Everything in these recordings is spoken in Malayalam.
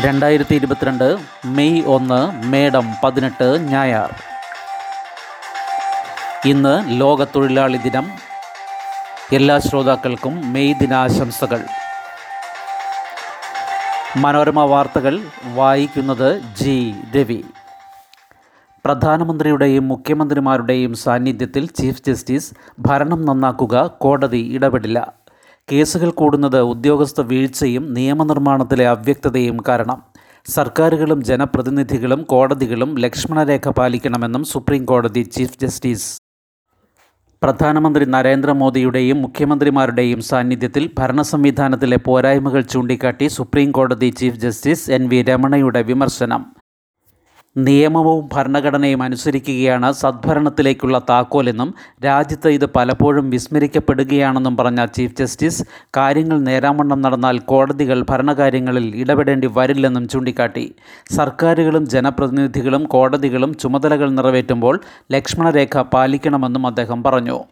രണ്ടായിരത്തി ഇരുപത്തിരണ്ട് മെയ് ഒന്ന് മേടം പതിനെട്ട് ഞായർ. ഇന്ന് ലോക തൊഴിലാളി ദിനം. എല്ലാ ശ്രോതാക്കൾക്കും മെയ് ദിനാശംസകൾ. മനോരമ വാർത്തകൾ വായിക്കുന്നത് ജി. രവി. പ്രധാനമന്ത്രിയുടെയും മുഖ്യമന്ത്രിമാരുടെയും സാന്നിധ്യത്തിൽ ചീഫ് ജസ്റ്റിസ് ഭരണം നന്നാക്കുക കോടതി ഇടപെടില്ല. കേസുകൾ കൂടുന്നത് ഉദ്യോഗസ്ഥ വീഴ്ചയും നിയമനിർമ്മാണത്തിലെ അവ്യക്തതയും കാരണം. സർക്കാരുകളും ജനപ്രതിനിധികളും കോടതികളും ലക്ഷ്മണരേഖ പാലിക്കണമെന്നും സുപ്രീം കോടതി ചീഫ് ജസ്റ്റിസ് പ്രധാനമന്ത്രി നരേന്ദ്രമോദിയുടെയും മുഖ്യമന്ത്രിമാരുടെയും സാന്നിധ്യത്തിൽ ഭരണ സംവിധാനത്തിലെ പോരായ്മകൾ ചൂണ്ടിക്കാട്ടി സുപ്രീം കോടതി ചീഫ് ജസ്റ്റിസ് എൻ വി രമണയുടെ വിമർശനം. നിയമവും ഭരണഘടനയും അനുസരിക്കുകയാണ് സദ്ഭരണത്തിലേക്കുള്ള താക്കോലെന്നും രാജ്യത്ത് ഇത് പലപ്പോഴും വിസ്മരിക്കപ്പെടുകയാണെന്നും പറഞ്ഞ ചീഫ് ജസ്റ്റിസ് കാര്യങ്ങൾ നേരാമണ്ണം നടന്നാൽ കോടതികൾ ഭരണകാര്യങ്ങളിൽ ഇടപെടേണ്ടി വരില്ലെന്നും ചൂണ്ടിക്കാട്ടി. സർക്കാരുകളും ജനപ്രതിനിധികളും കോടതികളും ചുമതലകൾ നിറവേറ്റുമ്പോൾ ലക്ഷ്മണരേഖ പാലിക്കണമെന്നും അദ്ദേഹം പറഞ്ഞു.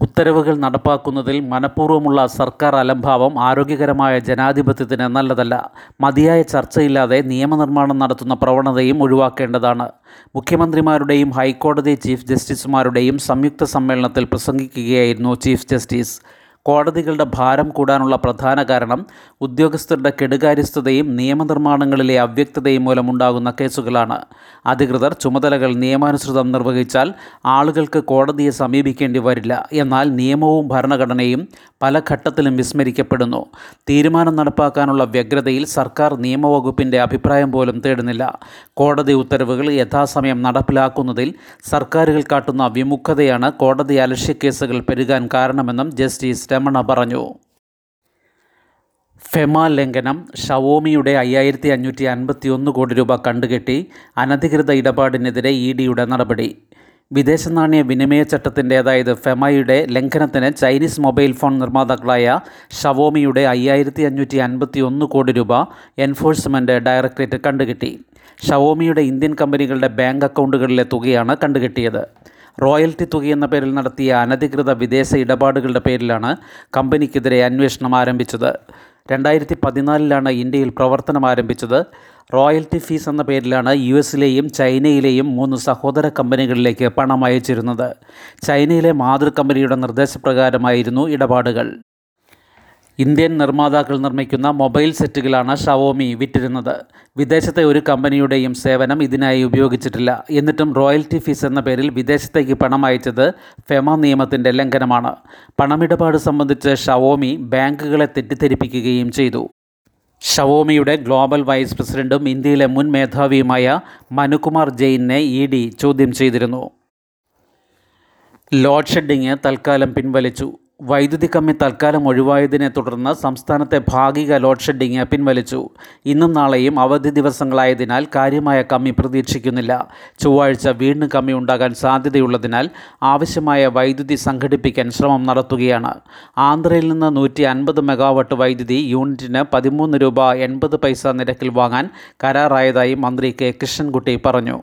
ഉത്തരവുകൾ നടപ്പാക്കുന്നതിൽ മനഃപൂർവമുള്ള സർക്കാർ അലംഭാവം ആരോഗ്യകരമായ ജനാധിപത്യത്തിന് നല്ലതല്ല. മതിയായ ചർച്ചയില്ലാതെ നിയമനിർമ്മാണം നടത്തുന്ന പ്രവണതയും ഒഴിവാക്കേണ്ടതാണ്. മുഖ്യമന്ത്രിമാരുടെയും ഹൈക്കോടതി ചീഫ് ജസ്റ്റിസുമാരുടെയും സംയുക്ത സമ്മേളനത്തിൽ പ്രസംഗിക്കുകയായിരുന്നു ചീഫ് ജസ്റ്റിസ്. കോടതികളുടെ ഭാരം കൂടാനുള്ള പ്രധാന കാരണം ഉദ്യോഗസ്ഥരുടെ കെടുകാര്യസ്ഥതയും നിയമനിർമ്മാണങ്ങളിലെ അവ്യക്തതയും മൂലമുണ്ടാകുന്ന കേസുകളാണ്. അധികൃതർ ചുമതലകൾ നിയമാനുസൃതം നിർവഹിച്ചാൽ ആളുകൾക്ക് കോടതിയെ സമീപിക്കേണ്ടി വരില്ല. എന്നാൽ നിയമവും ഭരണഘടനയും പല ഘട്ടത്തിലും വിസ്മരിക്കപ്പെടുന്നു. തീരുമാനം നടപ്പാക്കാനുള്ള വ്യഗ്രതയിൽ സർക്കാർ നിയമവകുപ്പിന്റെ അഭിപ്രായം പോലും തേടുന്നില്ല. കോടതി ഉത്തരവുകൾ യഥാസമയം നടപ്പിലാക്കുന്നതിൽ സർക്കാരുകൾ കാട്ടുന്ന വിമുഖതയാണ് കോടതി അലക്ഷ്യക്കേസുകൾ പെരുകാൻ കാരണമെന്നും ജസ്റ്റിസ് രമണ പറഞ്ഞു. ഫെമ ലംഘനം ഷവോമിയുടെ അയ്യായിരത്തി അഞ്ഞൂറ്റി അൻപത്തി ഒന്ന് കോടി രൂപ കണ്ടുകെട്ടി അനധികൃത ഇടപാടിനെതിരെ ഇ ഡിയുടെ നടപടി. വിദേശ നാണ്യ വിനിമയ ചട്ടത്തിന്റെ അതായത് ഫെമയുടെ ലംഘനത്തിന് ചൈനീസ് മൊബൈൽ ഫോൺ നിർമ്മാതാക്കളായ ഷവോമിയുടെ അയ്യായിരത്തി അഞ്ഞൂറ്റി അൻപത്തി ഒന്ന് കോടി രൂപ എൻഫോഴ്സ്മെന്റ് ഡയറക്ടറേറ്റ് കണ്ടുകിട്ടി. ഷവോമിയുടെ ഇന്ത്യൻ കമ്പനികളുടെ ബാങ്ക് അക്കൗണ്ടുകളിലെ തുകയാണ് കണ്ടുകിട്ടിയത്. റോയൽറ്റി തുകയെന്ന പേരിൽ നടത്തിയ അനധികൃത വിദേശ ഇടപാടുകളുടെ പേരിലാണ് കമ്പനിക്കെതിരെ അന്വേഷണം ആരംഭിച്ചത്. രണ്ടായിരത്തി പതിനാലിലാണ് ഇന്ത്യയിൽ പ്രവർത്തനം ആരംഭിച്ചത്. റോയൽറ്റി ഫീസ് എന്ന പേരിലാണ് യു എസിലെയും ചൈനയിലെയും മൂന്ന് സഹോദര കമ്പനികളിലേക്ക് പണം അയച്ചിരുന്നത് ചൈനയിലെ മാതൃ കമ്പനിയുടെ നിർദ്ദേശപ്രകാരമായിരുന്നു ഇടപാടുകൾ. ഇന്ത്യൻ നിർമ്മാതാക്കൾ നിർമ്മിക്കുന്ന മൊബൈൽ സെറ്റുകളാണ് ഷവോമി വിറ്റിരുന്നത്. വിദേശത്തെ ഒരു കമ്പനിയുടെയും സേവനം ഇതിനായി ഉപയോഗിച്ചിട്ടില്ല. എന്നിട്ടും റോയൽറ്റി ഫീസ് എന്ന പേരിൽ വിദേശത്തേക്ക് പണം അയച്ചത് ഫെമ നിയമത്തിന്റെ ലംഘനമാണ്. പണമിടപാട് സംബന്ധിച്ച് ഷവോമി ബാങ്കുകളെ തെറ്റിദ്ധരിപ്പിക്കുകയും ചെയ്തു. ഷവോമിയുടെ ഗ്ലോബൽ വൈസ് പ്രസിഡന്റും ഇന്ത്യയിലെ മുൻ മേധാവിയുമായ മനുകുമാർ ജെയിനെ ഇ ഡി ചോദ്യം ചെയ്തിരുന്നു. ലോഡ് ഷെഡിങ് തൽക്കാലം പിൻവലിച്ചു. വൈദ്യുതി കമ്മി തൽക്കാലം ഒഴിവായതിനെ തുടർന്ന് സംസ്ഥാനത്തെ ഭാഗിക ലോഡ് ഷെഡിങ് പിൻവലിച്ചു. ഇന്നും നാളെയും അവധി ദിവസങ്ങളായതിനാൽ കാര്യമായ കമ്മി പ്രതീക്ഷിക്കുന്നില്ല. ചൊവ്വാഴ്ച വീണ്ടും കമ്മി ഉണ്ടാകാൻ സാധ്യതയുള്ളതിനാൽ ആവശ്യമായ വൈദ്യുതി സംഘടിപ്പിക്കാൻ ശ്രമം നടത്തുകയാണ്. ആന്ധ്രയിൽ നിന്ന് നൂറ്റി അൻപത് മെഗാവാട്ട് വൈദ്യുതി യൂണിറ്റിന് പതിമൂന്ന് രൂപ എൺപത് പൈസ നിരക്കിൽ വാങ്ങാൻ കരാറായതായി മന്ത്രി കെ. കൃഷ്ണൻകുട്ടി പറഞ്ഞു.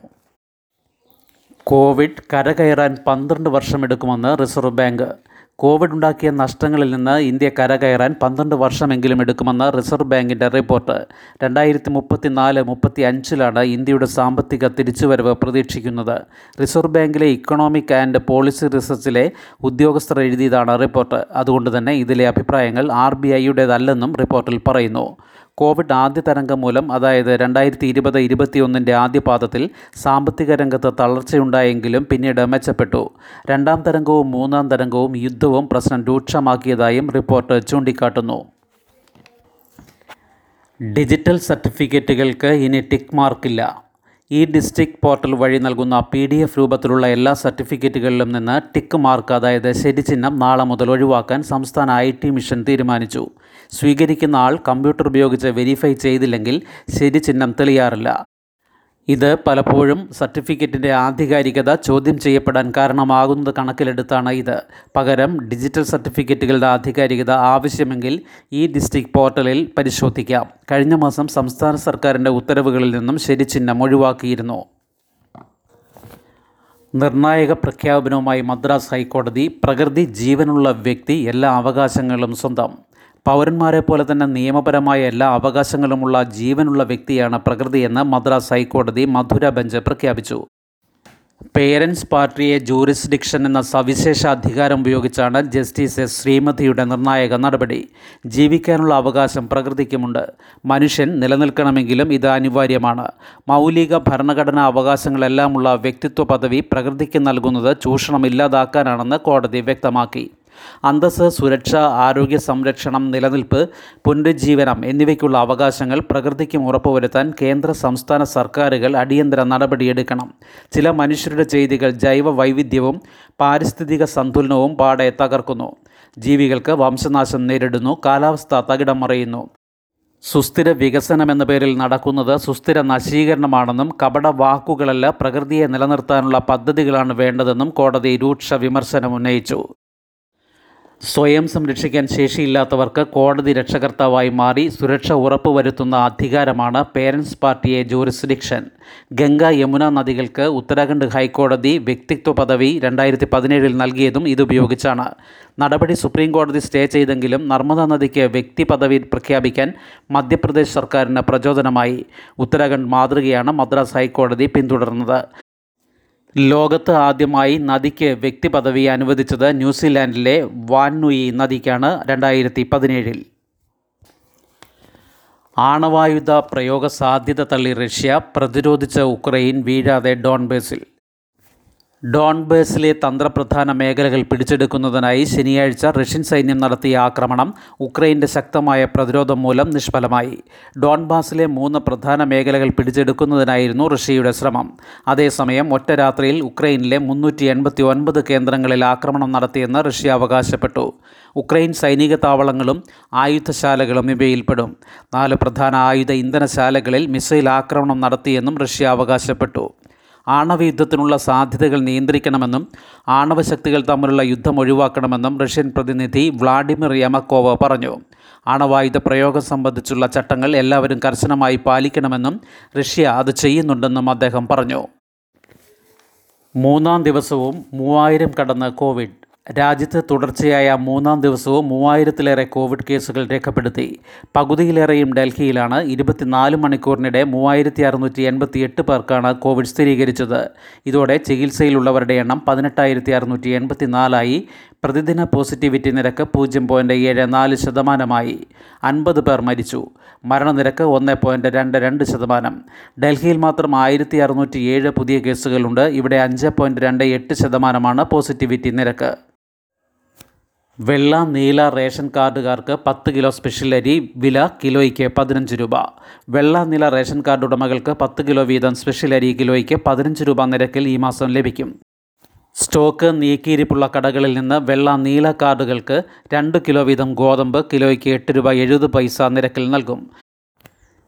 കോവിഡ് കരകയറാൻ പന്ത്രണ്ട് വർഷമെടുക്കുമെന്ന് റിസർവ് ബാങ്ക്. കോവിഡ് ഉണ്ടാക്കിയ നഷ്ടങ്ങളിൽ നിന്ന് ഇന്ത്യ കരകയറാൻ പന്ത്രണ്ട് വർഷമെങ്കിലും എടുക്കുമെന്ന് റിസർവ് ബാങ്കിന്റെ റിപ്പോർട്ട്. രണ്ടായിരത്തി മുപ്പത്തി നാല് മുപ്പത്തി അഞ്ചിലാണ് ഇന്ത്യയുടെ സാമ്പത്തിക തിരിച്ചുവരവ് പ്രതീക്ഷിക്കുന്നത്. റിസർവ് ബാങ്കിലെ ഇക്കണോമിക് ആൻഡ് പോളിസി റിസർച്ചിലെ ഉദ്യോഗസ്ഥർ എഴുതിയതാണ് റിപ്പോർട്ട്. അതുകൊണ്ട് തന്നെ ഇതിലെ അഭിപ്രായങ്ങൾ ആർ ബി ഐയുടേതല്ലെന്നും റിപ്പോർട്ടിൽ പറയുന്നു. കോവിഡ് ആദ്യ തരംഗം മൂലം അതായത് രണ്ടായിരത്തി ഇരുപത് ഇരുപത്തിയൊന്നിന്റെ ആദ്യ പാദത്തിൽ സാമ്പത്തിക രംഗത്ത് തളർച്ചയുണ്ടായെങ്കിലും പിന്നീട് മെച്ചപ്പെട്ടു. രണ്ടാം തരംഗവും മൂന്നാം തരംഗവും യുദ്ധവും പ്രശ്നം രൂക്ഷമാക്കിയതായും റിപ്പോർട്ട് ചൂണ്ടിക്കാട്ടുന്നു. ഡിജിറ്റൽ സർട്ടിഫിക്കറ്റുകൾക്ക് ഇനി ടിക്ക് മാർക്കില്ല. ഈ ഡിസ്ട്രിക്ട് പോർട്ടൽ വഴി നൽകുന്ന പി ഡി എഫ് രൂപത്തിലുള്ള എല്ലാ സർട്ടിഫിക്കറ്റുകളിലും നിന്ന് ടിക്ക് മാർക്ക് അതായത് ശരിചിഹ്നം നാളെ മുതൽ ഒഴിവാക്കാൻ സംസ്ഥാന ഐ ടി മിഷൻ തീരുമാനിച്ചു. സ്വീകരിക്കുന്ന ആൾ കമ്പ്യൂട്ടർ ഉപയോഗിച്ച് വെരിഫൈ ചെയ്തില്ലെങ്കിൽ ശരി ചിഹ്നം തെളിയാറില്ല. ഇത് പലപ്പോഴും സർട്ടിഫിക്കറ്റിന്റെ ആധികാരികത ചോദ്യം ചെയ്യപ്പെടാൻ കാരണമാകുന്നത് കണക്കിലെടുത്താണ് ഇത്. പകരം ഡിജിറ്റൽ സർട്ടിഫിക്കറ്റുകളുടെ ആധികാരികത ആവശ്യമെങ്കിൽ ഈ ഡിസ്ട്രിക്ട് പോർട്ടലിൽ പരിശോധിക്കാം. കഴിഞ്ഞ മാസം സംസ്ഥാന സർക്കാരിന്റെ ഉത്തരവുകളിൽ നിന്നും ശരിചിഹ്നം ഒഴിവാക്കിയിരുന്നു. നിർണായക പ്രഖ്യാപനവുമായി മദ്രാസ് ഹൈക്കോടതി പ്രകൃതി ജീവനുള്ള വ്യക്തി എല്ലാ അവകാശങ്ങളും സ്വന്തം. പൗരന്മാരെ പോലെ തന്നെ നിയമപരമായ എല്ലാ അവകാശങ്ങളുമുള്ള ജീവനുള്ള വ്യക്തിയാണ് പ്രകൃതിയെന്ന് മദ്രാസ് ഹൈക്കോടതി മധുര ബെഞ്ച് പ്രഖ്യാപിച്ചു. പേരൻസ് പാർട്ടിയെ ജൂറിസ്ഡിക്ഷൻ എന്ന സവിശേഷ അധികാരം ഉപയോഗിച്ചാണ് ജസ്റ്റിസ് എസ് ശ്രീമതിയുടെ നിർണായക നടപടി. ജീവിക്കാനുള്ള അവകാശം പ്രകൃതിക്കുമുണ്ട്. മനുഷ്യൻ നിലനിൽക്കണമെങ്കിലും ഇത് അനിവാര്യമാണ്. മൗലിക ഭരണഘടനാ അവകാശങ്ങളെല്ലാമുള്ള വ്യക്തിത്വ പദവി പ്രകൃതിക്ക് നൽകുന്നത് ചൂഷണം ഇല്ലാതാക്കാനാണെന്ന് കോടതി വ്യക്തമാക്കി. അന്തസ്സ് സുരക്ഷ ആരോഗ്യ സംരക്ഷണം നിലനിൽപ്പ് പുനരുജ്ജീവനം എന്നിവയ്ക്കുള്ള അവകാശങ്ങൾ പ്രകൃതിക്കും ഉറപ്പുവരുത്താൻ കേന്ദ്ര സംസ്ഥാന സർക്കാരുകൾ അടിയന്തര നടപടിയെടുക്കണം. ചില മനുഷ്യരുടെ ചെയ്തികൾ ജൈവ വൈവിധ്യവും പാരിസ്ഥിതിക സന്തുലനവും പാടെ തകർക്കുന്നു. ജീവികൾക്ക് വംശനാശം നേരിടുന്നു കാലാവസ്ഥ തകിടം മറിയുന്നു. സുസ്ഥിര വികസനം എന്ന പേരിൽ നടക്കുന്നത് സുസ്ഥിര നശീകരണമാണെന്നും കപട വാക്കുകളല്ല പ്രകൃതിയെ നിലനിർത്താനുള്ള പദ്ധതികളാണ് വേണ്ടതെന്നും കോടതി രൂക്ഷ വിമർശനം ഉന്നയിച്ചു. സ്വയം സംരക്ഷിക്കാൻ ശേഷിയില്ലാത്തവർക്ക് കോടതി രക്ഷകർത്താവായി മാറി സുരക്ഷ ഉറപ്പുവരുത്തുന്ന അധികാരമാണ് പേരൻസ് പാർട്ടിയെ ജൂറിസ്ഡിക്ഷൻ. ഗംഗ യമുന നദികൾക്ക് ഉത്തരാഖണ്ഡ് ഹൈക്കോടതി വ്യക്തിത്വ പദവി രണ്ടായിരത്തി പതിനേഴിൽ നൽകിയതും ഇതുപയോഗിച്ചാണ് നടപടി സുപ്രീം കോടതി സ്റ്റേ ചെയ്തെങ്കിലും നർമ്മദ നദിക്ക് വ്യക്തി പദവി പ്രഖ്യാപിക്കാൻ മധ്യപ്രദേശ് സർക്കാരിന് പ്രചോദനമായി. ഉത്തരാഖണ്ഡ് മാതൃകയാണ് മദ്രാസ് ഹൈക്കോടതി പിന്തുടർന്നത്. ലോകത്ത് ആദ്യമായി നദിക്ക് വ്യക്തി പദവി അനുവദിച്ചത് ന്യൂസിലാൻഡിലെ വാൻനുയി നദിക്കാണ് രണ്ടായിരത്തി പതിനേഴിൽ ആണവായുധ പ്രയോഗ സാധ്യത തള്ളി റഷ്യ പ്രതിരോധിച്ച ഉക്രൈൻ വീഴാതെ ഡോൺബേസിൽ ഡോൺബേസിലെ തന്ത്രപ്രധാന മേഖലകൾ പിടിച്ചെടുക്കുന്നതിനായി ശനിയാഴ്ച റഷ്യൻ സൈന്യം നടത്തിയ ആക്രമണം ഉക്രൈന്റെ ശക്തമായ പ്രതിരോധം മൂലം നിഷ്ഫലമായി. ഡോൺബാസിലെ മൂന്ന് പ്രധാന മേഖലകൾ പിടിച്ചെടുക്കുന്നതിനായിരുന്നു റഷ്യയുടെ ശ്രമം. അതേസമയം ഒറ്റ രാത്രിയിൽ ഉക്രൈനിലെ മുന്നൂറ്റി എൺപത്തി ഒൻപത് കേന്ദ്രങ്ങളിൽ ആക്രമണം നടത്തിയെന്ന് റഷ്യ അവകാശപ്പെട്ടു. ഉക്രൈൻ സൈനിക താവളങ്ങളും ആയുധശാലകളും ഇവയിൽപ്പെടും. നാല് പ്രധാന ആയുധ ഇന്ധനശാലകളിൽ മിസൈൽ ആക്രമണം നടത്തിയെന്നും റഷ്യ അവകാശപ്പെട്ടു. ആണവ യുദ്ധത്തിനുള്ള സാധ്യതകൾ നിയന്ത്രിക്കണമെന്നും ആണവശക്തികൾ തമ്മിലുള്ള യുദ്ധം ഒഴിവാക്കണമെന്നും റഷ്യൻ പ്രതിനിധി വ്ളാഡിമിർ യമക്കോവ് പറഞ്ഞു. ആണവായുധ പ്രയോഗം സംബന്ധിച്ചുള്ള ചട്ടങ്ങൾ എല്ലാവരും കർശനമായി പാലിക്കണമെന്നും റഷ്യ അത് ചെയ്യുന്നുണ്ടെന്നും അദ്ദേഹം പറഞ്ഞു. മൂന്നാം ദിവസവും മൂവായിരം കടന്ന് കോവിഡ് രാജ്യത്ത് തുടർച്ചയായ മൂന്നാം ദിവസവും മൂവായിരത്തിലേറെ കോവിഡ് കേസുകൾ രേഖപ്പെടുത്തി. പകുതിയിലേറെയും ഡൽഹിയിലാണ് ഇരുപത്തിനാല് മണിക്കൂറിനിടെ മൂവായിരത്തി അറുന്നൂറ്റി എൺപത്തി എട്ട് പേർക്കാണ് കോവിഡ് സ്ഥിരീകരിച്ചത്. ഇതോടെ ചികിത്സയിലുള്ളവരുടെ എണ്ണം പതിനെട്ടായിരത്തി അറുന്നൂറ്റി എൺപത്തി നാലായി പ്രതിദിന പോസിറ്റിവിറ്റി നിരക്ക് പൂജ്യം പോയിന്റ് ഏഴ് നാല് ശതമാനമായി. അൻപത് പേർ മരിച്ചു. മരണനിരക്ക് ഒന്ന് പോയിന്റ് രണ്ട് രണ്ട് ശതമാനം. ഡൽഹിയിൽ മാത്രം ആയിരത്തി അറുന്നൂറ്റി ഏഴ് പുതിയ കേസുകളുണ്ട്. ഇവിടെ അഞ്ച് പോയിന്റ് രണ്ട് എട്ട് ശതമാനമാണ് പോസിറ്റിവിറ്റി നിരക്ക്. വെള്ള നീല റേഷൻ കാർഡുകാർക്ക് പത്ത് കിലോ സ്പെഷ്യൽ അരി വില കിലോയ്ക്ക് പതിനഞ്ച് രൂപ. വെള്ള നീല റേഷൻ കാർഡ് ഉടമകൾക്ക് പത്ത് കിലോ വീതം സ്പെഷ്യൽ അരി കിലോയ്ക്ക് പതിനഞ്ച് രൂപ നിരക്കിൽ ഈ മാസം ലഭിക്കും. സ്റ്റോക്ക് നീക്കിയിരിപ്പുള്ള കടകളിൽ നിന്ന് വെള്ള നീല കാർഡുകൾക്ക് രണ്ട് കിലോ വീതം ഗോതമ്പ് കിലോയ്ക്ക് എട്ട് രൂപ എഴുപത് പൈസ നിരക്കിൽ നൽകും.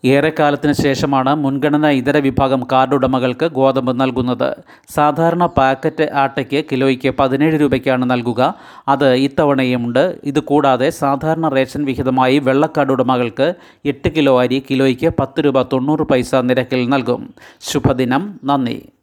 ഏറെക്കാലത്തിന് ശേഷമാണ് മുൻഗണന ഇതര വിഭാഗം കാർഡ് ഉടമകൾക്ക് ഗോതമ്പ് നൽകുന്നത്. സാധാരണ പാക്കറ്റ് ആട്ടയ്ക്ക് കിലോയ്ക്ക് പതിനേഴ് രൂപയ്ക്കാണ് നൽകുക. അത് ഇത്തവണയുമുണ്ട് ഇത് കൂടാതെ സാധാരണ റേഷൻ വിഹിതമായി വെള്ളക്കാർഡ് ഉടമകൾക്ക് എട്ട് കിലോ അരി കിലോയ്ക്ക് പത്ത് രൂപ തൊണ്ണൂറ് പൈസ നിരക്കിൽ നൽകും. ശുഭദിനം. നന്ദി.